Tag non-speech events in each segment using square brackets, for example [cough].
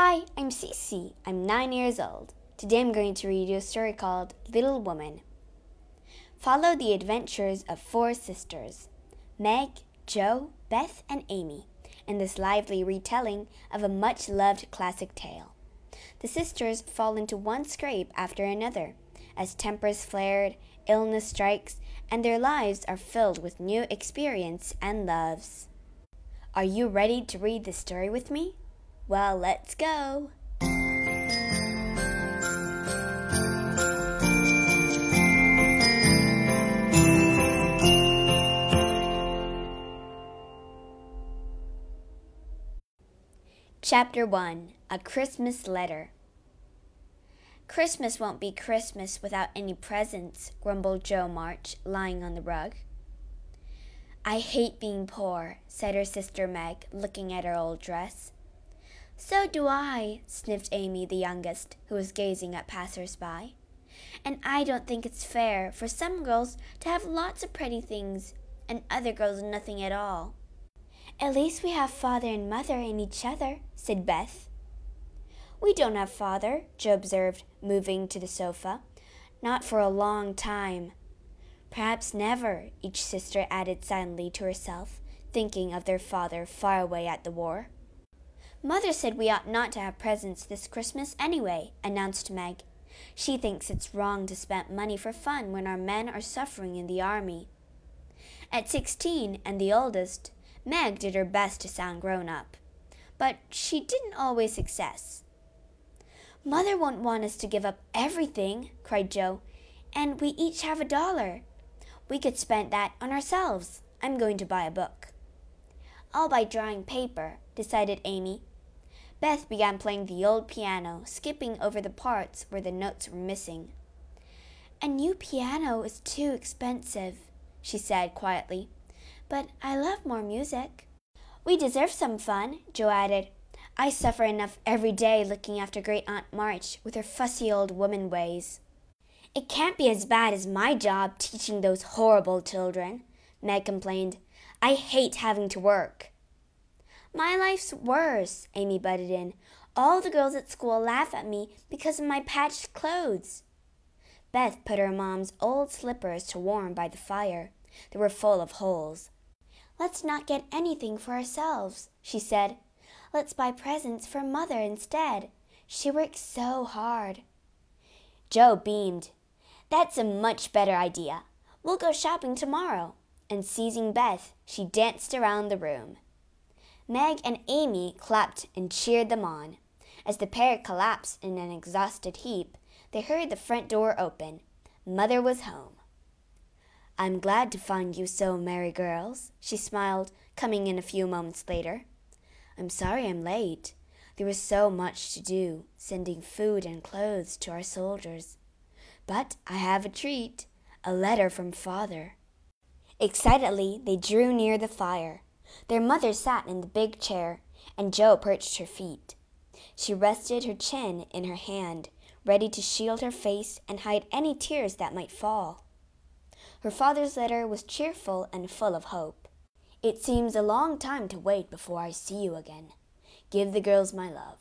Hi, I'm Cece. I'm nine years old. Today I'm going to read you a story called Little Women. Follow the adventures of four sisters Meg, Jo, Beth, and Amy in this lively retelling of a much loved classic tale. The sisters fall into one scrape after another as tempers flared, illness strikes, and their lives are filled with new experience and loves. Are you ready to read the story with me? Well, let's go. Chapter 1 A Christmas Letter Christmas won't be Christmas without any presents, grumbled Jo March, lying on the rug. I hate being poor, said her sister Meg, looking at her old dress. So do I, sniffed Amy, the youngest, who was gazing at passers-by. And I don't think it's fair for some girls to have lots of pretty things and other girls nothing at all. At least we have father and mother and each other, said Beth. We don't have father, Jo observed, moving to the sofa. Not for a long time. Perhaps never, each sister added silently to herself, thinking of their father far away at the war. Mother said we ought not to have presents this Christmas anyway, announced Meg. She thinks it's wrong to spend money for fun when our men are suffering in the army. At sixteen, and the oldest, Meg did her best to sound grown up. But she didn't always success. Mother won't want us to give up everything, cried Jo, and we each have a dollar. We could spend that on ourselves. I'm going to buy a book. I'll buy drawing paper, decided Amy. Beth began playing the old piano, skipping over the parts where the notes were missing. A new piano is too expensive, she said quietly, but I love more music. We deserve some fun, Jo added. I suffer enough every day looking after Great Aunt March with her fussy old woman ways. It can't be as bad as my job teaching those horrible children, Meg complained. I hate having to work. My life's worse, Amy butted in. All the girls at school laugh at me because of my patched clothes. Beth put her mom's old slippers to warm by the fire. They were full of holes. Let's not get anything for ourselves, she said. Let's buy presents for Mother instead. She works so hard. Jo beamed. That's a much better idea. We'll go shopping tomorrow. And seizing Beth, she danced around the room. Meg and Amy clapped and cheered them on. As the pair collapsed in an exhausted heap, they heard the front door open. Mother was home. I'm glad to find you so merry girls, she smiled, coming in a few moments later. I'm sorry I'm late. There was so much to do, sending food and clothes to our soldiers. But I have a treat a letter from father. Excitedly, they drew near the fire. Their mother sat in the big chair, and Jo perched her feet. She rested her chin in her hand, ready to shield her face and hide any tears that might fall. Her father's letter was cheerful and full of hope. It seems a long time to wait before I see you again. Give the girls my love.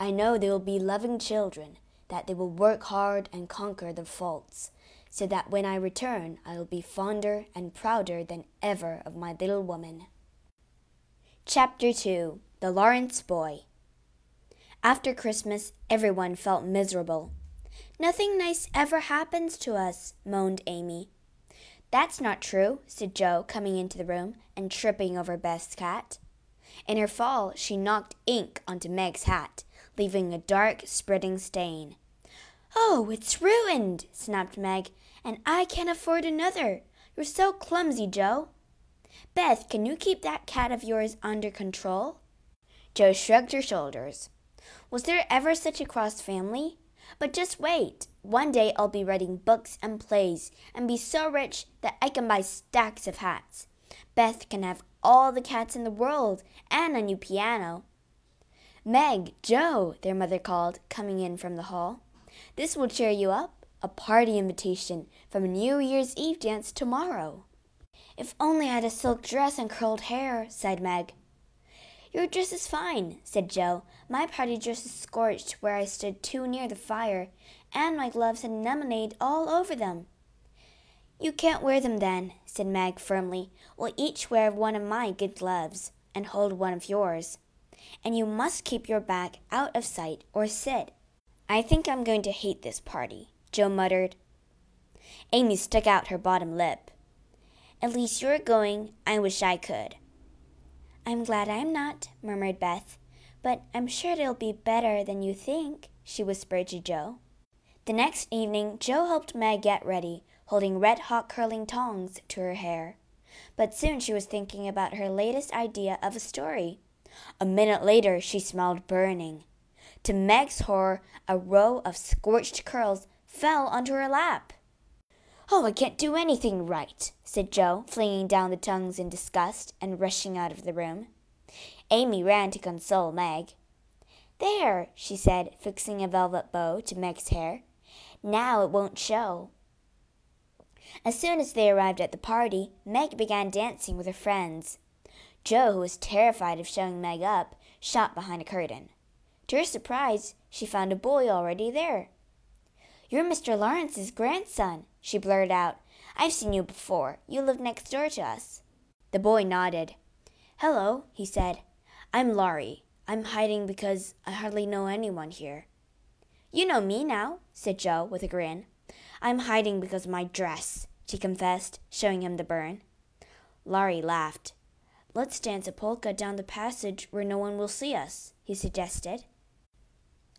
I know they will be loving children, that they will work hard and conquer their faults, so that when I return I will be fonder and prouder than ever of my little woman. Chapter 2 The Lawrence Boy After Christmas, everyone felt miserable. Nothing nice ever happens to us, moaned Amy. That's not true, said Jo, coming into the room and tripping over Beth's cat. In her fall, she knocked ink onto Meg's hat, leaving a dark, spreading stain. Oh, it's ruined, snapped Meg, and I can't afford another. You're so clumsy, Jo. Beth, can you keep that cat of yours under control? Jo shrugged her shoulders. Was there ever such a cross family? But just wait. One day I'll be writing books and plays and be so rich that I can buy stacks of hats. Beth can have all the cats in the world and a new piano. Meg, Jo, their mother called, coming in from the hall. This will cheer you up. A party invitation from a New Year's Eve dance tomorrow. If only I had a silk dress and curled hair, sighed Meg. Your dress is fine, said Jo. My party dress is scorched where I stood too near the fire, and my gloves had lemonade all over them. You can't wear them then, said Meg firmly. We'll each wear one of my good gloves, and hold one of yours. And you must keep your back out of sight or sit. I think I'm going to hate this party, Jo muttered. Amy stuck out her bottom lip. At least you're going. I wish I could. I'm glad I'm not, murmured Beth. But I'm sure it'll be better than you think, she whispered to Jo. The next evening, Jo helped Meg get ready, holding red hot curling tongs to her hair. But soon she was thinking about her latest idea of a story. A minute later, she smelled burning. To Meg's horror, a row of scorched curls fell onto her lap. Oh, I can't do anything right, said Jo, flinging down the tongues in disgust and rushing out of the room. Amy ran to console Meg. There, she said, fixing a velvet bow to Meg's hair. Now it won't show. As soon as they arrived at the party, Meg began dancing with her friends. Jo, who was terrified of showing Meg up, shot behind a curtain. To her surprise, she found a boy already there. You're Mr. Lawrence's grandson, she blurted out. I've seen you before. You live next door to us. The boy nodded. Hello, he said. I'm Laurie. I'm hiding because I hardly know anyone here. You know me now, said Jo with a grin. I'm hiding because of my dress, she confessed, showing him the burn. Laurie laughed. Let's dance a polka down the passage where no one will see us, he suggested.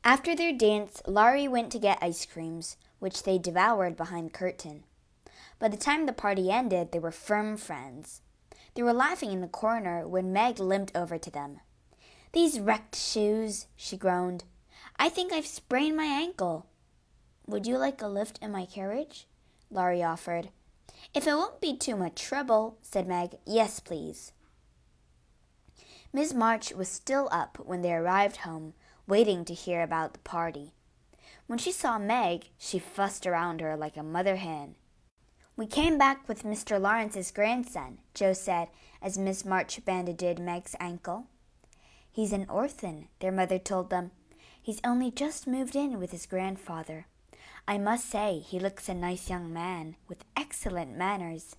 After their dance, Laurie went to get ice creams, which they devoured behind the curtain. By the time the party ended, they were firm friends. They were laughing in the corner when Meg limped over to them. These wrecked shoes, she groaned. I think I've sprained my ankle. Would you like a lift in my carriage? Laurie offered. If it won't be too much trouble, said Meg. Yes, please. Miss March was still up when they arrived home, waiting to hear about the party. When she saw Meg, she fussed around her like a mother hen. We came back with Mr. Lawrence's grandson, Jo said as Miss March bandaged Meg's ankle. He's an orphan, their mother told them. He's only just moved in with his grandfather. I must say he looks a nice young man with excellent manners.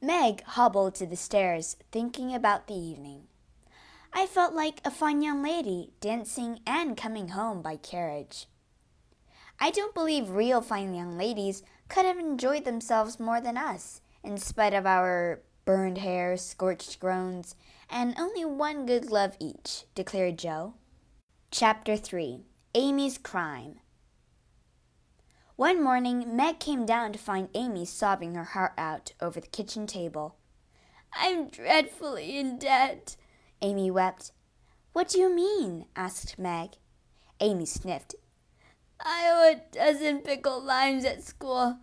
Meg hobbled to the stairs, thinking about the evening. I felt like a fine young lady, dancing and coming home by carriage. I don't believe real fine young ladies could have enjoyed themselves more than us, in spite of our burned hair, scorched groans, and only one good love each, declared Jo. Chapter 3 Amy's Crime One morning, Meg came down to find Amy sobbing her heart out over the kitchen table. I'm dreadfully in debt, Amy wept. What do you mean? asked Meg. Amy sniffed. I owe a dozen pickled limes at school.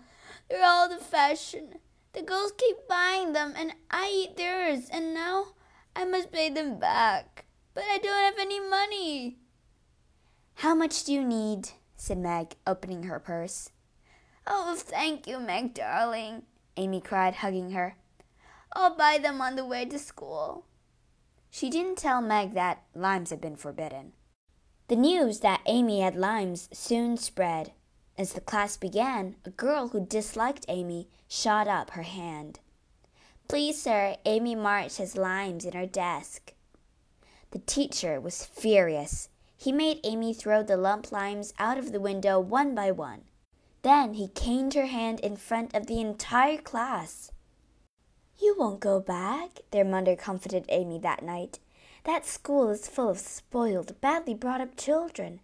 They're all the fashion. The girls keep buying them, and I eat theirs, and now I must pay them back. But I don't have any money. How much do you need? said Meg, opening her purse. Oh, thank you, Meg, darling, Amy cried, hugging her. I'll buy them on the way to school. She didn't tell Meg that limes had been forbidden. The news that Amy had limes soon spread. As the class began, a girl who disliked Amy shot up her hand. Please, sir, Amy March has limes in her desk. The teacher was furious. He made Amy throw the lump limes out of the window one by one. Then he caned her hand in front of the entire class. You won't go back, their mother comforted Amy that night. That school is full of spoiled, badly brought up children.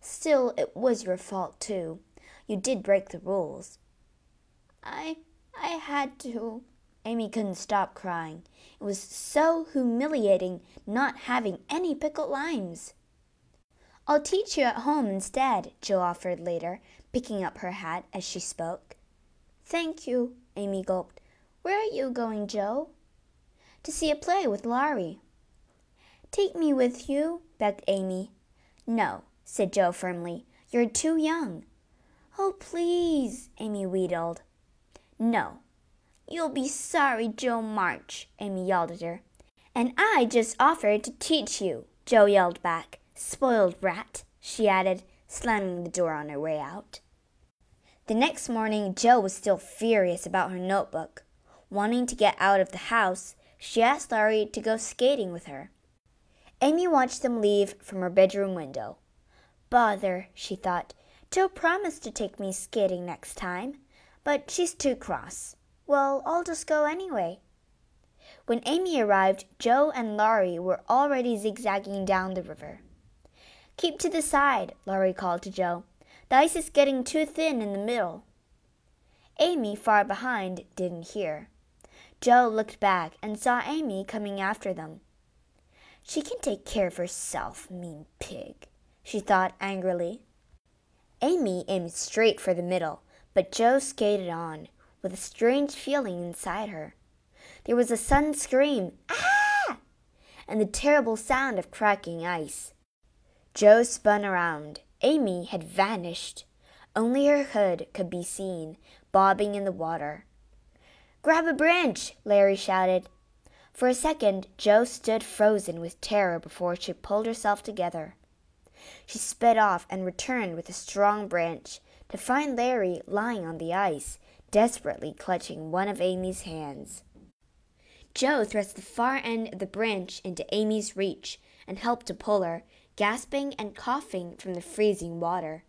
Still, it was your fault, too. You did break the rules. I I had to. Amy couldn't stop crying. It was so humiliating not having any pickled limes. I'll teach you at home instead, Jo offered later, picking up her hat as she spoke. Thank you, Amy gulped. Where are you going, Jo? To see a play with Laurie. Take me with you, begged Amy. No, said Jo firmly. You're too young. Oh, please, Amy wheedled. No. You'll be sorry, Jo March, Amy yelled at her. And I just offered to teach you, Jo yelled back. Spoiled brat, she added, slamming the door on her way out. The next morning, Jo was still furious about her notebook. Wanting to get out of the house, she asked Laurie to go skating with her. Amy watched them leave from her bedroom window. Bother, she thought. Jo promised to take me skating next time, but she's too cross. Well, I'll just go anyway. When Amy arrived, Jo and Laurie were already zigzagging down the river. Keep to the side, Laurie called to Jo. The ice is getting too thin in the middle. Amy, far behind, didn't hear. Jo looked back and saw Amy coming after them. She can take care of herself, mean pig, she thought angrily. Amy aimed straight for the middle, but Jo skated on, with a strange feeling inside her. There was a sudden scream, ah! and the terrible sound of cracking ice. Jo spun around. Amy had vanished. Only her hood could be seen, bobbing in the water. Grab a branch, Laurie shouted. For a second, Jo stood frozen with terror before she pulled herself together. She sped off and returned with a strong branch to find Laurie lying on the ice, desperately clutching one of Amy's hands. Jo thrust the far end of the branch into Amy's reach and helped to pull her, gasping and coughing from the freezing water.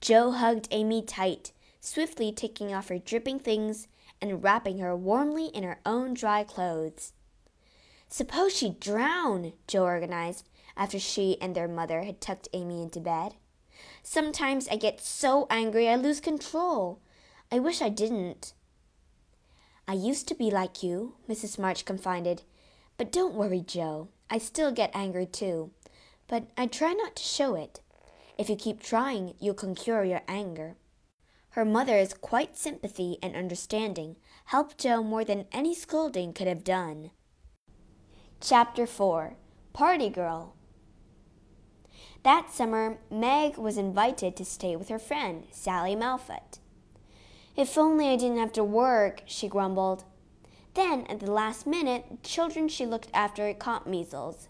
Jo hugged Amy tight, swiftly taking off her dripping things and wrapping her warmly in her own dry clothes. Suppose she'd drown, Jo organized, after she and their mother had tucked Amy into bed. Sometimes I get so angry I lose control. I wish I didn't. I used to be like you, Mrs. March confided. But don't worry, Jo. I still get angry too. But I try not to show it. If you keep trying, you can cure your anger. Her mother's quiet sympathy and understanding helped Jo more than any scolding could have done. Chapter 4 Party Girl That summer, Meg was invited to stay with her friend, Sally Melfett. If only I didn't have to work, she grumbled. Then, at the last minute, the children she looked after caught measles.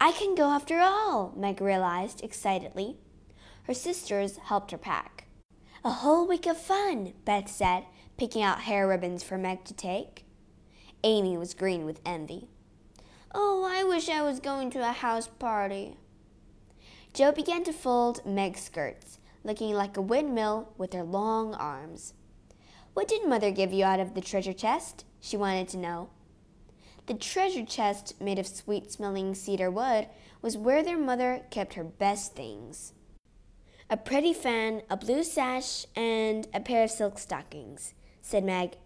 I can go after all, Meg realized excitedly. Her sisters helped her pack. A whole week of fun, Beth said, picking out hair ribbons for Meg to take. Amy was green with envy. Oh, I wish I was going to a house party. Jo began to fold Meg's skirts, looking like a windmill with her long arms. What did Mother give you out of the treasure chest? she wanted to know. The treasure chest, made of sweet smelling cedar wood, was where their mother kept her best things a pretty fan, a blue sash, and a pair of silk stockings, said Meg.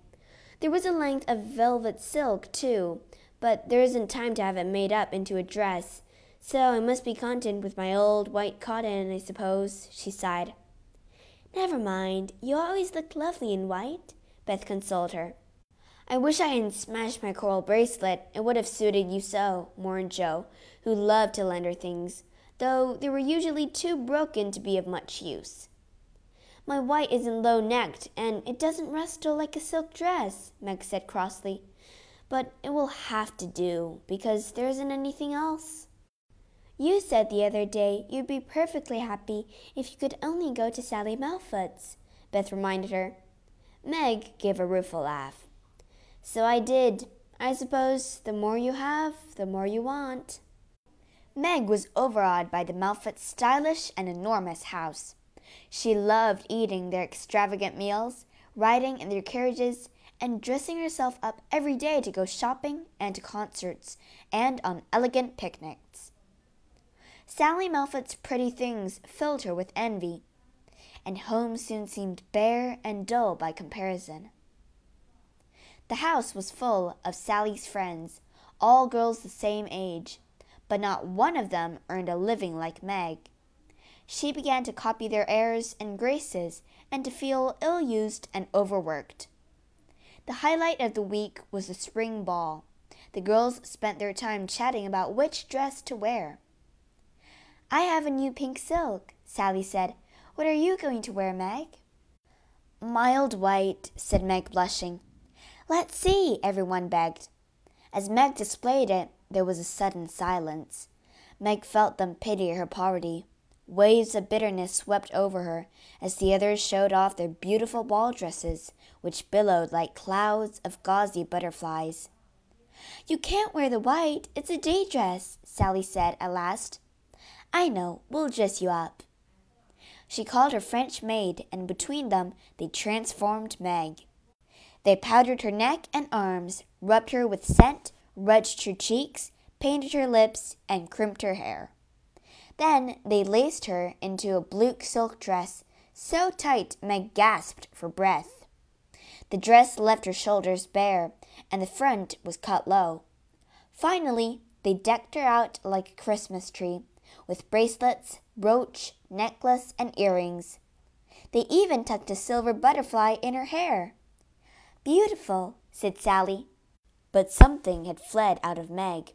There was a length of velvet silk, too, but there isn't time to have it made up into a dress, so I must be content with my old white cotton, I suppose, she sighed. Never mind, you always looked lovely in white, Beth consoled her. I wish I hadn't smashed my coral bracelet. It would have suited you so, mourned Jo, who loved to lend her things though they were usually too broken to be of much use. My white isn't low necked, and it doesn't rustle like a silk dress, Meg said crossly. But it will have to do, because there isn't anything else. You said the other day you'd be perfectly happy if you could only go to Sally Melfett's, Beth reminded her. Meg gave a rueful laugh. So I did. I suppose the more you have, the more you want. Meg was overawed by the Melfett's stylish and enormous house. She loved eating their extravagant meals, riding in their carriages, and dressing herself up every day to go shopping and to concerts and on elegant picnics. Sally Melfett's pretty things filled her with envy, and home soon seemed bare and dull by comparison. The house was full of Sally's friends, all girls the same age, but not one of them earned a living like Meg. She began to copy their airs and graces and to feel ill used and overworked. The highlight of the week was the spring ball. The girls spent their time chatting about which dress to wear. I have a new pink silk, Sally said. What are you going to wear, Meg? Mild white, said Meg, blushing. Let's see, everyone begged. As Meg displayed it, there was a sudden silence. Meg felt them pity her poverty. Waves of bitterness swept over her as the others showed off their beautiful ball dresses, which billowed like clouds of gauzy butterflies. You can't wear the white. It's a day dress, Sally said at last. I know. We'll dress you up. She called her French maid, and between them they transformed Meg. They powdered her neck and arms, rubbed her with scent, rouged her cheeks, painted her lips, and crimped her hair. Then they laced her into a blue silk dress so tight Meg gasped for breath. The dress left her shoulders bare, and the front was cut low. Finally, they decked her out like a Christmas tree, with bracelets, brooch, necklace, and earrings. They even tucked a silver butterfly in her hair. Beautiful, said Sally. But something had fled out of Meg.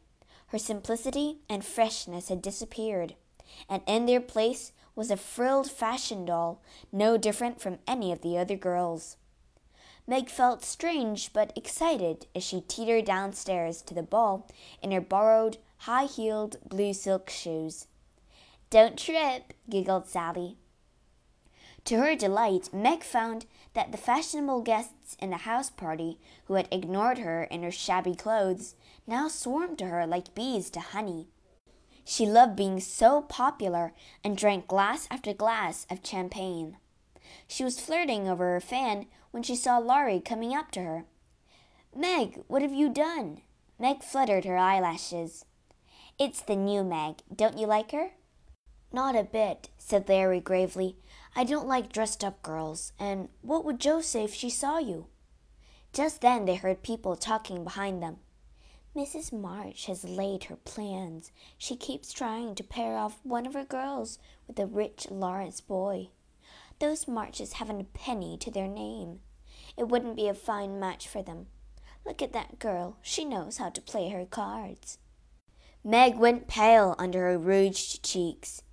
Her simplicity and freshness had disappeared, and in their place was a frilled fashion doll, no different from any of the other girls. Meg felt strange but excited as she teetered downstairs to the ball in her borrowed, high heeled blue silk shoes. Don't trip, giggled Sally. To her delight, Meg found that the fashionable guests in the house party who had ignored her in her shabby clothes now swarmed to her like bees to honey. She loved being so popular and drank glass after glass of champagne. She was flirting over her fan when she saw Laurie coming up to her. Meg, what have you done? Meg fluttered her eyelashes. It's the new Meg. Don't you like her? Not a bit, said Laurie gravely. I don't like dressed up girls, and what would Jo say if she saw you? Just then they heard people talking behind them. Mrs. March has laid her plans. She keeps trying to pair off one of her girls with a rich Lawrence boy. Those Marches haven't a penny to their name. It wouldn't be a fine match for them. Look at that girl. She knows how to play her cards. Meg went pale under her rouged cheeks.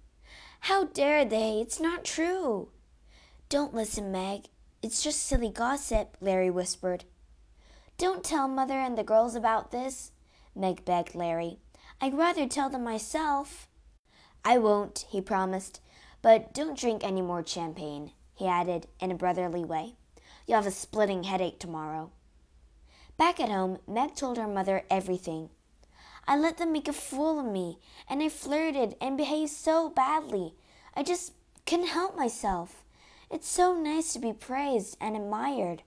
How dare they? It's not true. Don't listen, Meg. It's just silly gossip, Laurie whispered. Don't tell Mother and the girls about this, Meg begged Laurie. I'd rather tell them myself. I won't, he promised. But don't drink any more champagne, he added in a brotherly way. You'll have a splitting headache tomorrow. Back at home, Meg told her mother everything. I let them make a fool of me, and I flirted and behaved so badly. I just couldn't help myself. It's so nice to be praised and admired.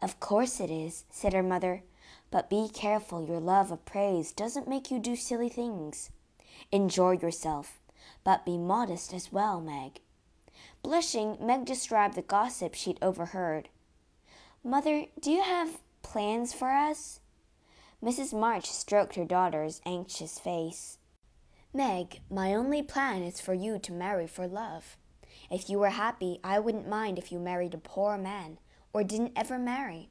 Of course it is, said her mother, but be careful your love of praise doesn't make you do silly things. Enjoy yourself, but be modest as well, Meg. Blushing, Meg described the gossip she'd overheard. Mother, do you have plans for us? Mrs. March stroked her daughter's anxious face. Meg, my only plan is for you to marry for love. If you were happy, I wouldn't mind if you married a poor man or didn't ever marry.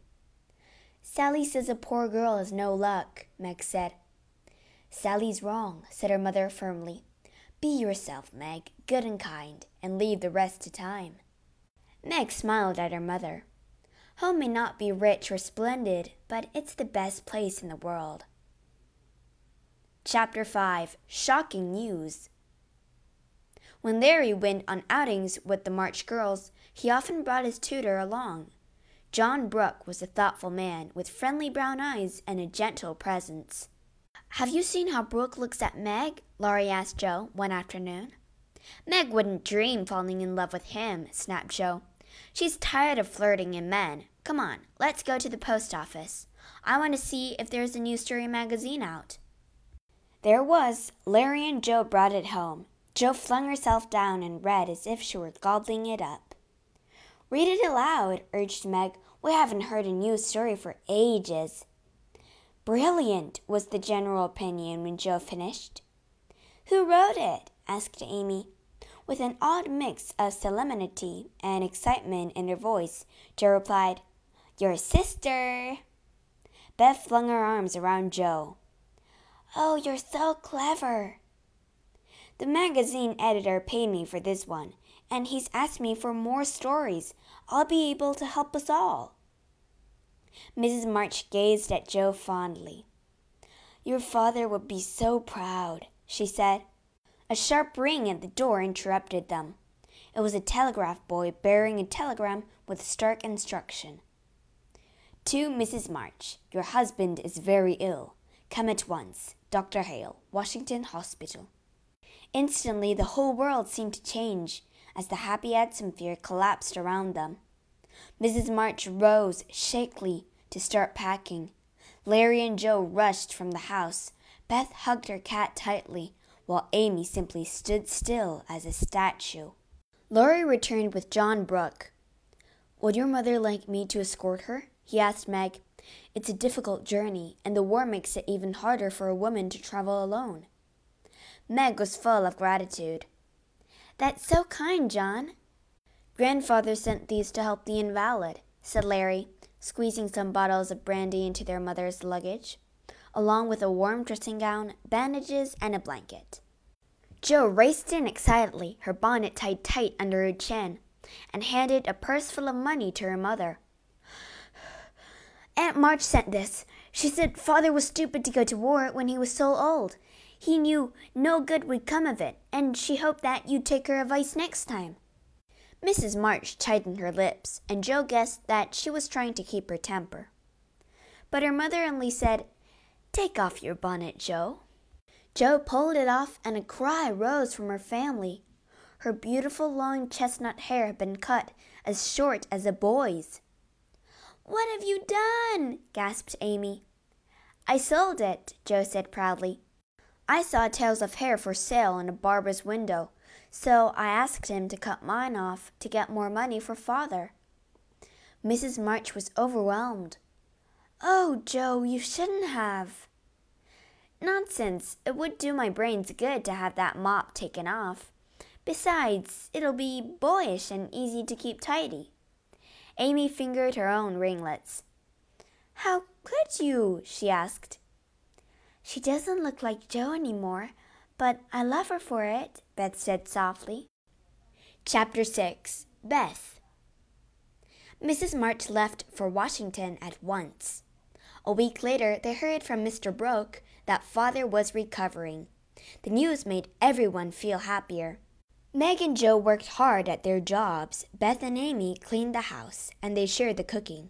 Sally says a poor girl has no luck, Meg said. Sally's wrong, said her mother firmly. Be yourself, Meg, good and kind, and leave the rest to time. Meg smiled at her mother. Home may not be rich or splendid, but it's the best place in the world. Chapter 5 Shocking News When Laurie went on outings with the March girls, he often brought his tutor along. John Brooke was a thoughtful man with friendly brown eyes and a gentle presence. Have you seen how Brooke looks at Meg? Laurie asked Jo one afternoon. Meg wouldn't dream falling in love with him, snapped Jo. She's tired of flirting in men. Come on, let's go to the post office. I want to see if there's a new story magazine out. There was. Laurie and Jo brought it home. Jo flung herself down and read as if she were gobbling it up. Read it aloud, urged Meg. We haven't heard a new story for ages. Brilliant, was the general opinion when Jo finished. Who wrote it? asked Amy. With an odd mix of solemnity and excitement in her voice, Jo replied, Your sister. Beth flung her arms around Jo. Oh, you're so clever. The magazine editor paid me for this one, and he's asked me for more stories. I'll be able to help us all. Mrs. March gazed at Jo fondly. Your father would be so proud, she said. A sharp ring at the door interrupted them. It was a telegraph boy bearing a telegram with stark instruction. To Mrs. March, your husband is very ill. Come at once. Dr. Hale, Washington Hospital. Instantly, the whole world seemed to change as the happy atmosphere collapsed around them. Mrs. March rose shakily to start packing. Laurie and Jo rushed from the house. Beth hugged her cat tightly, while Amy simply stood still as a statue. Laurie returned with John Brooke. Would your mother like me to escort her? he asked Meg. It's a difficult journey, and the war makes it even harder for a woman to travel alone. Meg was full of gratitude. That's so kind, John. Grandfather sent these to help the invalid, said Laurie, squeezing some bottles of brandy into their mother's luggage, along with a warm dressing gown, bandages, and a blanket. Jo raced in excitedly, her bonnet tied tight under her chin, and handed a purse full of money to her mother. [sighs] Aunt March sent this. She said father was stupid to go to war when he was so old. He knew no good would come of it, and she hoped that you'd take her advice next time. Mrs. March tightened her lips, and Jo guessed that she was trying to keep her temper. But her mother only said, Take off your bonnet, Jo. Jo pulled it off, and a cry rose from her family. Her beautiful long chestnut hair had been cut as short as a boy's. What have you done? gasped Amy. I sold it, Jo said proudly. I saw tails of hair for sale in a barber's window, so I asked him to cut mine off to get more money for father. Mrs. March was overwhelmed. Oh, Jo, you shouldn't have. Nonsense. It would do my brains good to have that mop taken off. Besides, it'll be boyish and easy to keep tidy. Amy fingered her own ringlets. How could you? she asked. She doesn't look like Jo anymore, but I love her for it, Beth said softly. Chapter 6 Beth Mrs. March left for Washington at once. A week later, they heard from Mr. Brooke that father was recovering. The news made everyone feel happier. Meg and Jo worked hard at their jobs. Beth and Amy cleaned the house, and they shared the cooking.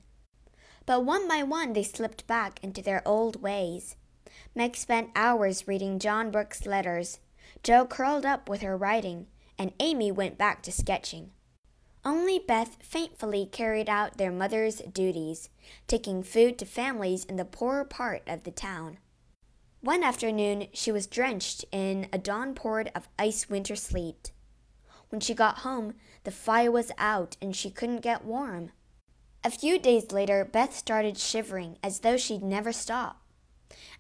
But one by one, they slipped back into their old ways. Meg spent hours reading John Brooke's letters. Jo curled up with her writing, and Amy went back to sketching. Only Beth faithfully carried out their mother's duties, taking food to families in the poorer part of the town. One afternoon, she was drenched in a dawn downpour of ice winter sleet. When she got home, the fire was out and she couldn't get warm. A few days later, Beth started shivering as though she'd never stop.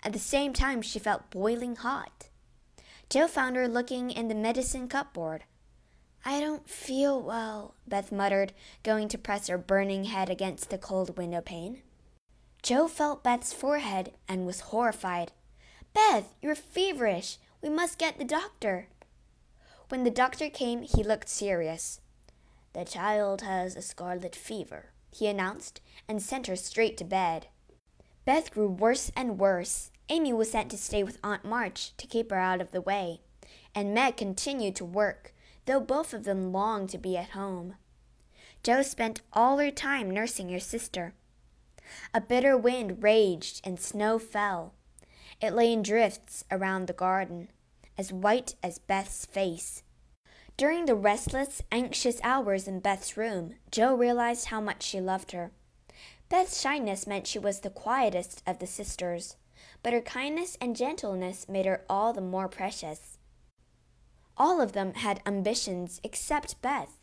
At the same time, she felt boiling hot. Jo found her looking in the medicine cupboard. I don't feel well, Beth muttered, going to press her burning head against the cold window pane. Jo felt Beth's forehead and was horrified. Beth, you're feverish. We must get the doctor. When the doctor came, he looked serious. The child has a scarlet fever, he announced, and sent her straight to bed. Beth grew worse and worse. Amy was sent to stay with Aunt March to keep her out of the way, and Meg continued to work, though both of them longed to be at home. Jo spent all her time nursing her sister. A bitter wind raged and snow fell. It lay in drifts around the garden, as white as Beth's face. During the restless, anxious hours in Beth's room, Jo realized how much she loved her. Beth's shyness meant she was the quietest of the sisters, but her kindness and gentleness made her all the more precious. All of them had ambitions except Beth.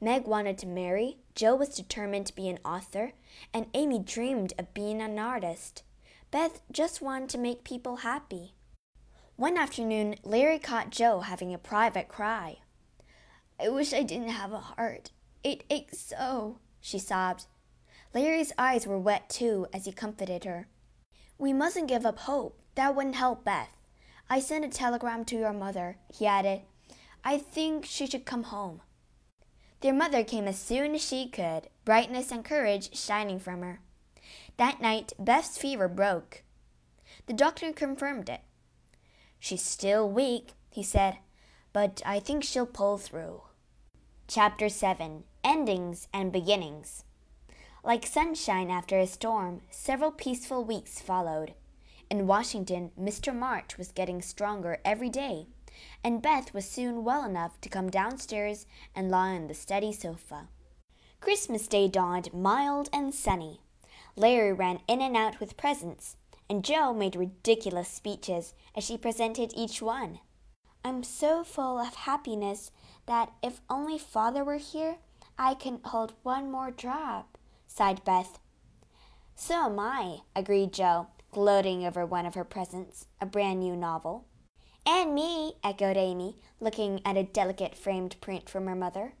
Meg wanted to marry, Jo was determined to be an author, and Amy dreamed of being an artist. Beth just wanted to make people happy. One afternoon, Laurie caught Jo having a private cry. I wish I didn't have a heart. It aches so, she sobbed. Laurie's eyes were wet too as he comforted her. We mustn't give up hope. That wouldn't help Beth. I sent a telegram to your mother, he added. I think she should come home. Their mother came as soon as she could, brightness and courage shining from her. That night, Beth's fever broke. The doctor confirmed it. She's still weak, he said, but I think she'll pull through. Chapter 7 Endings and Beginnings. Like sunshine after a storm, several peaceful weeks followed. In Washington, Mr. March was getting stronger every day, and Beth was soon well enough to come downstairs and lie on the steady sofa. Christmas Day dawned mild and sunny. Laurie ran in and out with presents, and Jo made ridiculous speeches as she presented each one. I'm so full of happiness that if only father were here, I couldn't hold one more drop, sighed Beth. So am I, agreed Jo, gloating over one of her presents, a brand new novel. And me, echoed Amy, looking at a delicate framed print from her mother.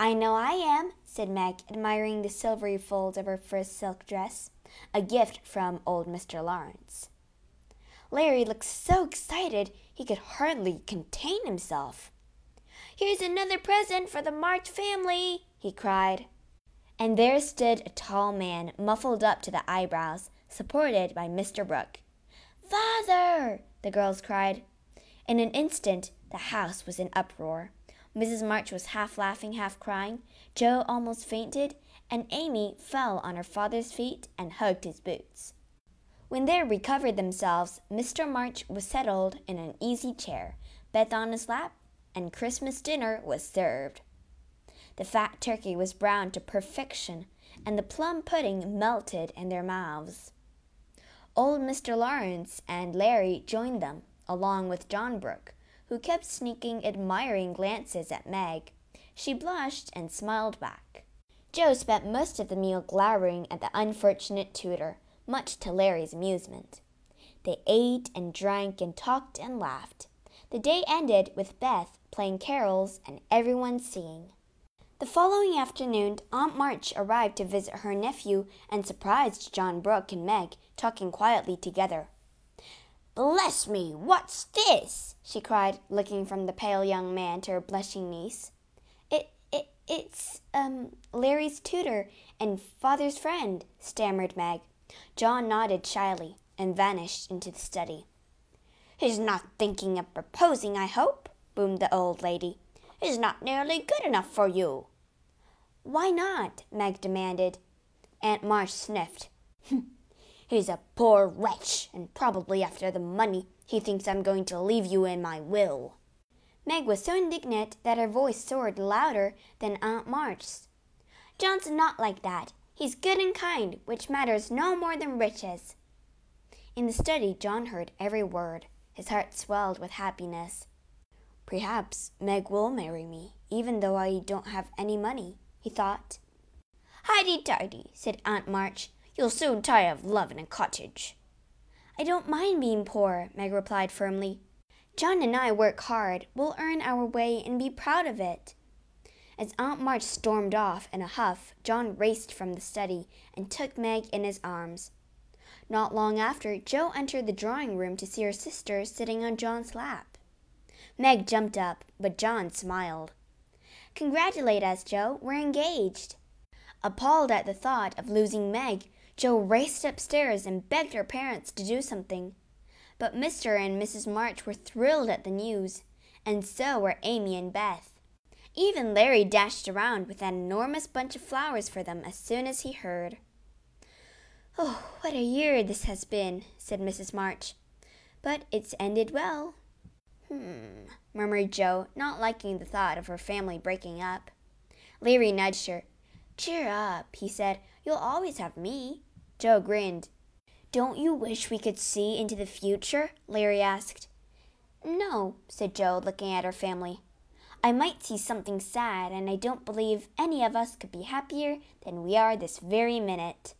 I know I am, said Meg, admiring the silvery folds of her first silk dress a gift from old Mr. Lawrence. Laurie looked so excited he could hardly contain himself. Here's another present for the March family, he cried. And there stood a tall man, muffled up to the eyebrows, supported by Mr. Brooke. Father! the girls cried. In an instant, the house was in uproar. Mrs. March was half laughing, half crying. Jo almost fainted, and Amy fell on her father's feet and hugged his boots. When they recovered themselves, Mr. March was settled in an easy chair, Beth on his lap, and Christmas dinner was served. The fat turkey was browned to perfection, and the plum pudding melted in their mouths. Old Mr. Lawrence and Laurie joined them, along with John Brooke, who kept sneaking admiring glances at Meg. She blushed and smiled back. Jo spent most of the meal glowering at the unfortunate tutor, much to Laurie's amusement. They ate and drank and talked and laughed. The day ended with Beth playing carols and everyone singing. The following afternoon, Aunt March arrived to visit her nephew and surprised John Brooke and Meg talking quietly together. Bless me, what's this? she cried, looking from the pale young man to her blushing niece. "It it, it's, um, Laurie's tutor and father's friend, stammered Meg. John nodded shyly and vanished into the study. He's not thinking of proposing, I hope, boomed the old lady. He's not nearly good enough for you. Why not? Meg demanded. Aunt March sniffed. [laughs] He's a poor wretch, and probably after the money, he thinks I'm going to leave you in my will. Meg was so indignant that her voice soared louder than Aunt March's. John's not like that. He's good and kind, which matters no more than riches. In the study, John heard every word. His heart swelled with happiness. Perhaps Meg will marry me, even though I don't have any money, he thought. Hidy tidy, said Aunt March. You'll soon tire of love in a cottage. I don't mind being poor, Meg replied firmly. John and I work hard. We'll earn our way and be proud of it. As Aunt March stormed off in a huff, John raced from the study and took Meg in his arms. Not long after, Jo entered the drawing room to see her sister sitting on John's lap. Meg jumped up, but John smiled. Congratulate us, Jo. We're engaged. Appalled at the thought of losing Meg, Jo raced upstairs and begged her parents to do something. But Mr. and Mrs. March were thrilled at the news, and so were Amy and Beth. Even Laurie dashed around with an enormous bunch of flowers for them as soon as he heard. Oh, what a year this has been, said Mrs. March. But it's ended well. Hmm, murmured Jo, not liking the thought of her family breaking up. Laurie nudged her. Cheer up, he said. You'll always have me. Jo grinned. Don't you wish we could see into the future? Laurie asked. No, said Jo, looking at her family. I might see something sad, and I don't believe any of us could be happier than we are this very minute.